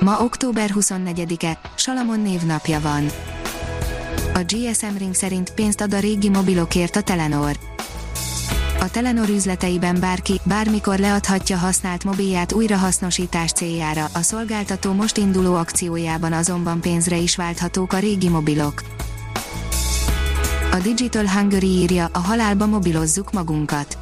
Ma október 24-e, Salamon névnapja van. A GSM Ring szerint pénzt ad a régi mobilokért a Telenor. A Telenor üzleteiben bárki, bármikor leadhatja használt mobilját újrahasznosítás céljára, a szolgáltató most induló akciójában azonban pénzre is válthatók a régi mobilok. A Digital Hungary írja, a halálba mobilozzuk magunkat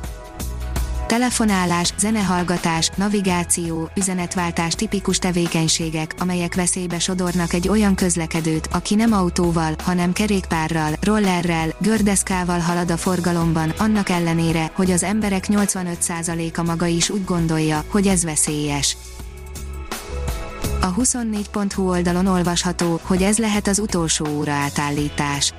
Telefonálás, zenehallgatás, navigáció, üzenetváltás tipikus tevékenységek, amelyek veszélybe sodornak egy olyan közlekedőt, aki nem autóval, hanem kerékpárral, rollerrel, gördeszkával halad a forgalomban, annak ellenére, hogy az emberek 85%-a maga is úgy gondolja, hogy ez veszélyes. A 24.hu oldalon olvasható, hogy ez lehet az utolsó óra átállítás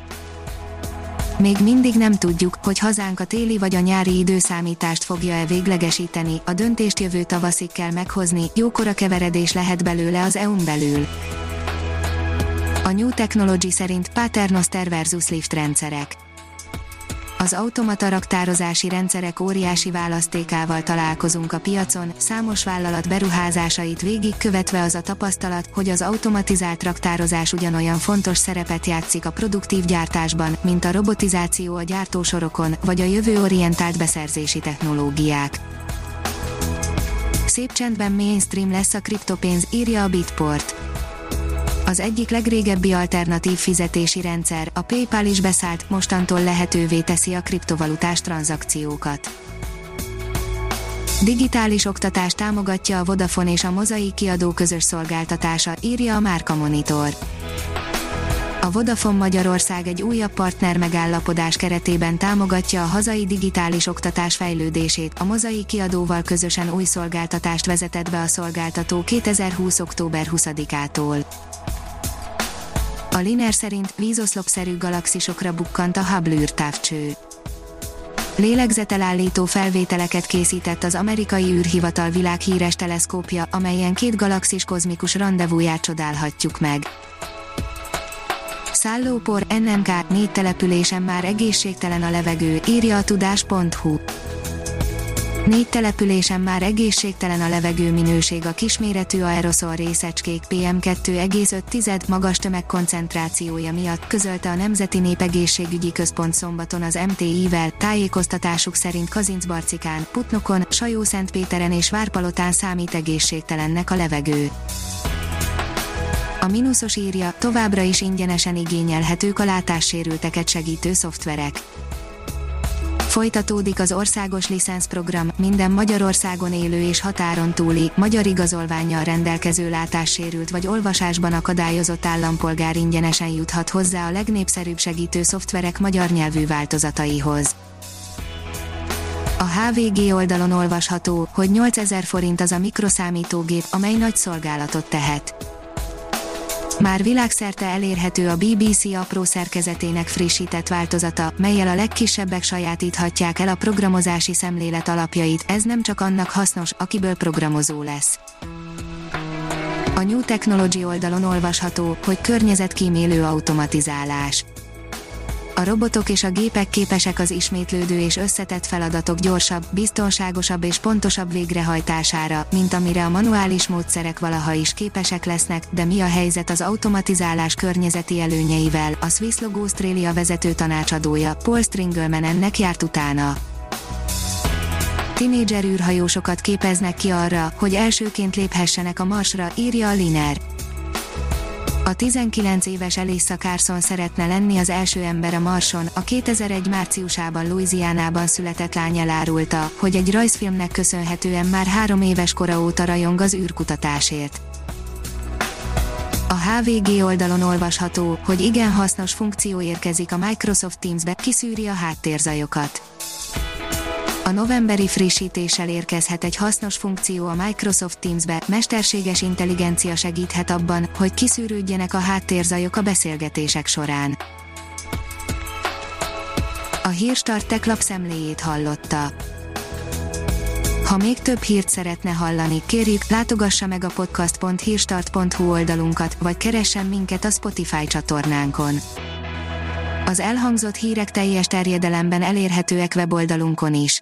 még mindig nem tudjuk, hogy hazánk a téli vagy a nyári időszámítást fogja-e véglegesíteni, a döntést jövő tavaszig kell meghozni, jókora keveredés lehet belőle az EU-n belül. A New Technology szerint Paternoster versus Lift rendszerek az automata raktározási rendszerek óriási választékával találkozunk a piacon, számos vállalat beruházásait végig követve az a tapasztalat, hogy az automatizált raktározás ugyanolyan fontos szerepet játszik a produktív gyártásban, mint a robotizáció a gyártósorokon, vagy a jövőorientált beszerzési technológiák. Szép csendben mainstream lesz a kriptopénz, írja a Bitport az egyik legrégebbi alternatív fizetési rendszer, a PayPal is beszállt, mostantól lehetővé teszi a kriptovalutás tranzakciókat. Digitális oktatás támogatja a Vodafone és a Mozai kiadó közös szolgáltatása, írja a Márka Monitor. A Vodafone Magyarország egy újabb partner megállapodás keretében támogatja a hazai digitális oktatás fejlődését. A Mozai kiadóval közösen új szolgáltatást vezetett be a szolgáltató 2020. október 20-ától. A Liner szerint vízoszlopszerű galaxisokra bukkant a Hubble űrtávcső. Lélegzetelállító felvételeket készített az amerikai űrhivatal világhíres teleszkópja, amelyen két galaxis kozmikus rendezvúját csodálhatjuk meg. Szállópor, NMK, négy településen már egészségtelen a levegő, írja a tudás.hu. Négy településen már egészségtelen a levegő minőség a kisméretű aeroszol részecskék PM2,5 magas tömegkoncentrációja miatt, közölte a Nemzeti Népegészségügyi Központ szombaton az MTI-vel, tájékoztatásuk szerint Kazincbarcikán, Putnokon, Sajó-Szentpéteren és Várpalotán számít egészségtelennek a levegő. A mínuszos írja, továbbra is ingyenesen igényelhetők a látássérülteket segítő szoftverek Folytatódik az országos licenszprogram, minden Magyarországon élő és határon túli, magyar igazolványjal rendelkező látássérült vagy olvasásban akadályozott állampolgár ingyenesen juthat hozzá a legnépszerűbb segítő szoftverek magyar nyelvű változataihoz. A HVG oldalon olvasható, hogy 8000 forint az a mikroszámítógép, amely nagy szolgálatot tehet. Már világszerte elérhető a BBC apró szerkezetének frissített változata, melyel a legkisebbek sajátíthatják el a programozási szemlélet alapjait, ez nem csak annak hasznos, akiből programozó lesz. A New Technology oldalon olvasható, hogy környezetkímélő automatizálás a robotok és a gépek képesek az ismétlődő és összetett feladatok gyorsabb, biztonságosabb és pontosabb végrehajtására, mint amire a manuális módszerek valaha is képesek lesznek, de mi a helyzet az automatizálás környezeti előnyeivel, a Swiss Logo Australia vezető tanácsadója, Paul Stringelman ennek járt utána. Tinédzser űrhajósokat képeznek ki arra, hogy elsőként léphessenek a Marsra, írja a Liner. A 19 éves Elissa Carson szeretne lenni az első ember a Marson, a 2001 márciusában Louisianában született lány elárulta, hogy egy rajzfilmnek köszönhetően már három éves kora óta rajong az űrkutatásért. A HVG oldalon olvasható, hogy igen hasznos funkció érkezik a Microsoft Teams-be, kiszűri a háttérzajokat A novemberi frissítéssel érkezhet egy hasznos funkció a Microsoft Teams-be, mesterséges intelligencia segíthet abban, hogy kiszűrődjenek a háttérzajok a beszélgetések során. A Hírstart tech lapszemléjét hallotta. Ha még több hírt szeretne hallani, kérjük, látogassa meg a podcast.hírstart.hu oldalunkat, vagy keressen minket a Spotify csatornánkon. Az elhangzott hírek teljes terjedelemben elérhetőek weboldalunkon is.